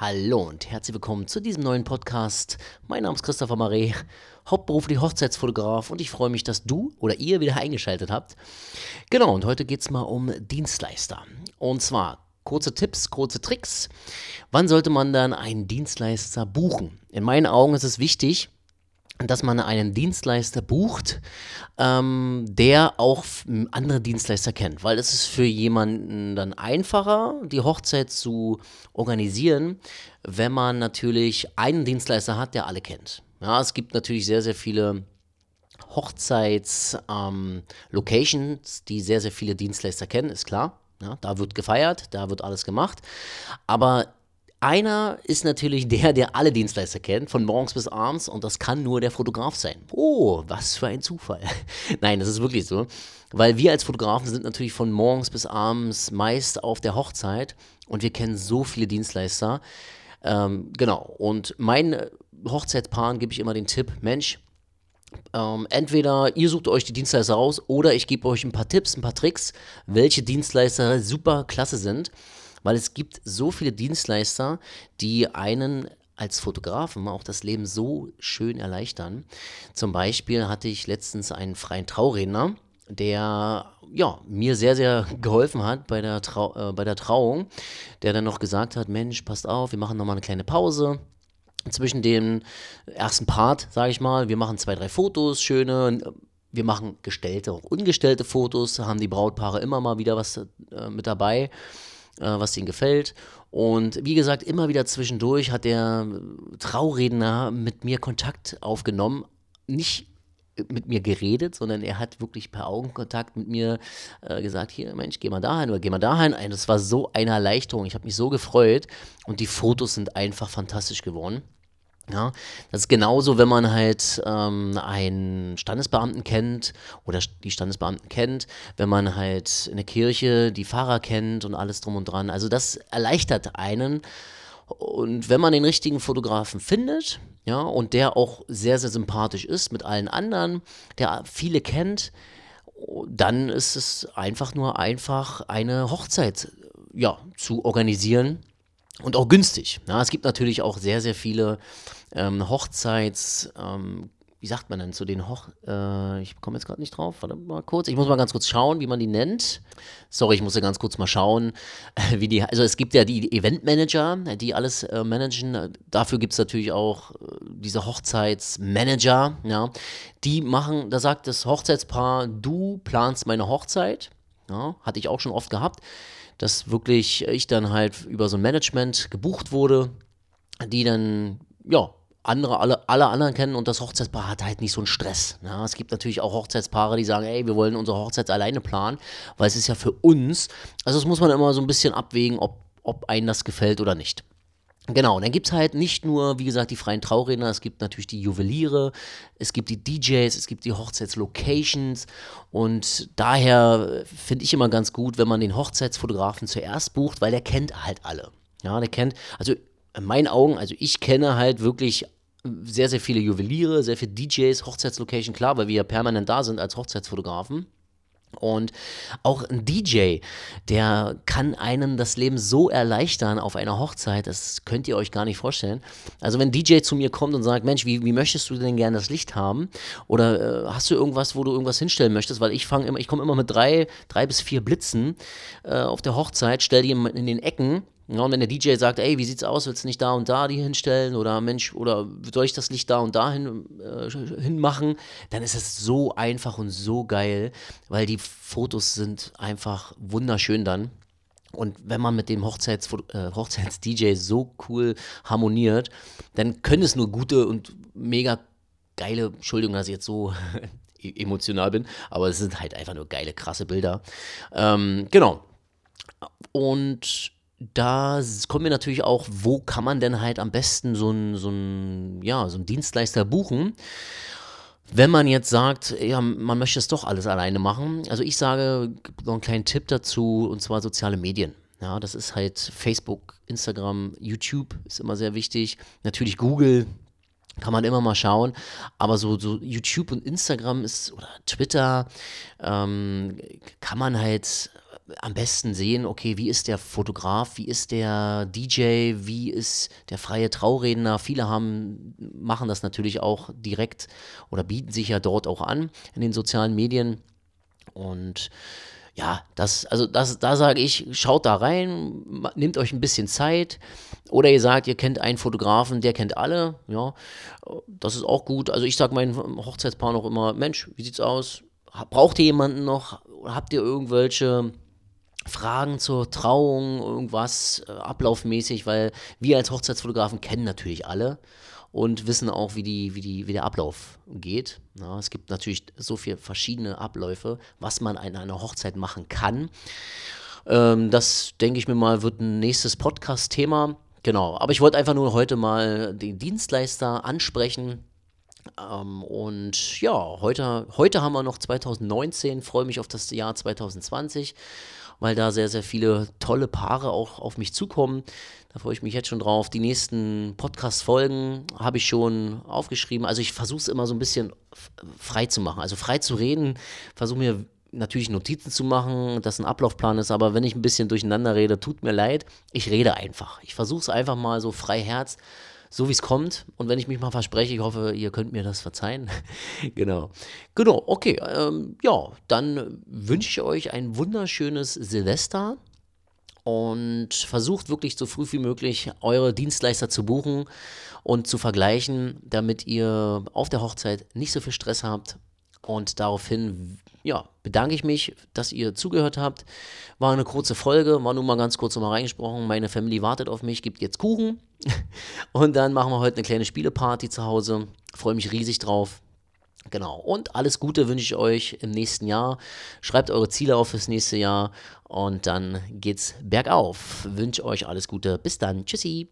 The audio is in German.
Hallo und herzlich willkommen zu diesem neuen Podcast. Mein Name ist Christopher Maré, hauptberuflich Hochzeitsfotograf und ich freue mich, dass du oder ihr wieder eingeschaltet habt. Genau, und heute geht es mal um Dienstleister. Und zwar kurze Tipps, kurze Tricks. Wann sollte man dann einen Dienstleister buchen? In meinen Augen ist es wichtig, dass man einen Dienstleister bucht, ähm, der auch andere Dienstleister kennt, weil es ist für jemanden dann einfacher, die Hochzeit zu organisieren, wenn man natürlich einen Dienstleister hat, der alle kennt. Ja, es gibt natürlich sehr, sehr viele Hochzeits-Locations, ähm, die sehr, sehr viele Dienstleister kennen, ist klar. Ja, da wird gefeiert, da wird alles gemacht. Aber einer ist natürlich der, der alle Dienstleister kennt, von morgens bis abends, und das kann nur der Fotograf sein. Oh, was für ein Zufall. Nein, das ist wirklich so. Weil wir als Fotografen sind natürlich von morgens bis abends meist auf der Hochzeit und wir kennen so viele Dienstleister. Ähm, genau. Und meinen Hochzeitspaaren gebe ich immer den Tipp: Mensch, ähm, entweder ihr sucht euch die Dienstleister raus oder ich gebe euch ein paar Tipps, ein paar Tricks, welche Dienstleister super klasse sind weil es gibt so viele Dienstleister, die einen als Fotografen auch das Leben so schön erleichtern. Zum Beispiel hatte ich letztens einen freien Trauredner, der ja, mir sehr, sehr geholfen hat bei der, Trau äh, bei der Trauung, der dann noch gesagt hat, Mensch, passt auf, wir machen nochmal eine kleine Pause zwischen dem ersten Part, sage ich mal. Wir machen zwei, drei Fotos, schöne, wir machen gestellte, auch ungestellte Fotos, haben die Brautpaare immer mal wieder was äh, mit dabei äh, was ihnen gefällt. Und wie gesagt, immer wieder zwischendurch hat der Trauredner mit mir Kontakt aufgenommen. Nicht mit mir geredet, sondern er hat wirklich per Augenkontakt mit mir äh, gesagt, hier Mensch, geh mal dahin oder geh mal dahin. Das war so eine Erleichterung. Ich habe mich so gefreut und die Fotos sind einfach fantastisch geworden. Ja, das ist genauso, wenn man halt ähm, einen Standesbeamten kennt oder die Standesbeamten kennt, wenn man halt in der Kirche die Pfarrer kennt und alles drum und dran. Also das erleichtert einen. Und wenn man den richtigen Fotografen findet, ja, und der auch sehr, sehr sympathisch ist mit allen anderen, der viele kennt, dann ist es einfach nur einfach eine Hochzeit ja, zu organisieren und auch günstig. Ja, es gibt natürlich auch sehr, sehr viele ähm, Hochzeits, ähm, wie sagt man denn zu den Hoch, äh, ich komme jetzt gerade nicht drauf, warte mal kurz, ich muss mal ganz kurz schauen, wie man die nennt. Sorry, ich muss ja ganz kurz mal schauen, wie die, also es gibt ja die Eventmanager, die alles äh, managen, dafür gibt es natürlich auch äh, diese Hochzeitsmanager, ja, die machen, da sagt das Hochzeitspaar, du planst meine Hochzeit, ja, hatte ich auch schon oft gehabt, dass wirklich ich dann halt über so ein Management gebucht wurde, die dann, ja, andere, alle, alle anderen kennen und das Hochzeitspaar hat halt nicht so einen Stress. Ja, es gibt natürlich auch Hochzeitspaare, die sagen, ey, wir wollen unsere Hochzeit alleine planen, weil es ist ja für uns, also das muss man immer so ein bisschen abwägen, ob, ob einem das gefällt oder nicht. Genau, und dann gibt es halt nicht nur, wie gesagt, die freien Trauredner, es gibt natürlich die Juweliere, es gibt die DJs, es gibt die Hochzeitslocations und daher finde ich immer ganz gut, wenn man den Hochzeitsfotografen zuerst bucht, weil der kennt halt alle. Ja, der kennt, also in meinen Augen, also ich kenne halt wirklich sehr, sehr viele Juweliere, sehr viele DJs, Hochzeitslocation, klar, weil wir ja permanent da sind als Hochzeitsfotografen. Und auch ein DJ, der kann einen das Leben so erleichtern auf einer Hochzeit, das könnt ihr euch gar nicht vorstellen. Also wenn ein DJ zu mir kommt und sagt, Mensch, wie, wie möchtest du denn gerne das Licht haben? Oder äh, hast du irgendwas, wo du irgendwas hinstellen möchtest? Weil ich fange immer, ich komme immer mit drei, drei bis vier Blitzen äh, auf der Hochzeit, stell die in den Ecken ja, und wenn der DJ sagt, ey, wie sieht's aus, willst du nicht da und da die hinstellen oder Mensch, oder soll ich das Licht da und da hin, äh, hinmachen, dann ist es so einfach und so geil, weil die Fotos sind einfach wunderschön dann. Und wenn man mit dem Hochzeits, äh, Hochzeits-DJ so cool harmoniert, dann können es nur gute und mega geile, Entschuldigung, dass ich jetzt so e-, emotional bin, aber es sind halt einfach nur geile, krasse Bilder. Ähm, genau. Und da kommen wir natürlich auch, wo kann man denn halt am besten so einen so ja, so Dienstleister buchen? Wenn man jetzt sagt, ja, man möchte es doch alles alleine machen. Also ich sage noch einen kleinen Tipp dazu, und zwar soziale Medien. Ja, das ist halt Facebook, Instagram, YouTube ist immer sehr wichtig. Natürlich Google, kann man immer mal schauen. Aber so, so YouTube und Instagram ist oder Twitter ähm, kann man halt am besten sehen, okay, wie ist der Fotograf, wie ist der DJ, wie ist der freie Trauredner. Viele haben, machen das natürlich auch direkt oder bieten sich ja dort auch an in den sozialen Medien. Und ja, das, also das, da sage ich, schaut da rein, nehmt euch ein bisschen Zeit. Oder ihr sagt, ihr kennt einen Fotografen, der kennt alle. Ja, das ist auch gut. Also ich sage meinem Hochzeitspaar noch immer, Mensch, wie sieht's aus? Braucht ihr jemanden noch? Habt ihr irgendwelche Fragen zur Trauung, irgendwas äh, ablaufmäßig? Weil wir als Hochzeitsfotografen kennen natürlich alle und wissen auch, wie, die, wie, die, wie der Ablauf geht. Ja, es gibt natürlich so viele verschiedene Abläufe, was man an einer Hochzeit machen kann. Ähm, das, denke ich mir mal, wird ein nächstes Podcast-Thema. Genau, aber ich wollte einfach nur heute mal den Dienstleister ansprechen. Ähm, und ja, heute, heute haben wir noch 2019, freue mich auf das Jahr 2020 weil da sehr, sehr viele tolle Paare auch auf mich zukommen. Da freue ich mich jetzt schon drauf. Die nächsten Podcast-Folgen habe ich schon aufgeschrieben. Also ich versuche es immer so ein bisschen frei zu machen. Also frei zu reden, versuche mir natürlich Notizen zu machen, dass ein Ablaufplan ist, aber wenn ich ein bisschen durcheinander rede, tut mir leid. Ich rede einfach. Ich versuche es einfach mal so frei Herz so wie es kommt. Und wenn ich mich mal verspreche, ich hoffe, ihr könnt mir das verzeihen. genau. Genau, okay. Ähm, ja, dann wünsche ich euch ein wunderschönes Silvester und versucht wirklich so früh wie möglich eure Dienstleister zu buchen und zu vergleichen, damit ihr auf der Hochzeit nicht so viel Stress habt. Und daraufhin ja, bedanke ich mich, dass ihr zugehört habt. War eine kurze Folge, war nur mal ganz kurz nochmal reingesprochen. Meine Family wartet auf mich, gibt jetzt Kuchen. Und dann machen wir heute eine kleine Spieleparty zu Hause. Freue mich riesig drauf. Genau. Und alles Gute wünsche ich euch im nächsten Jahr. Schreibt eure Ziele auf fürs nächste Jahr und dann geht's bergauf. Wünsche euch alles Gute. Bis dann. Tschüssi.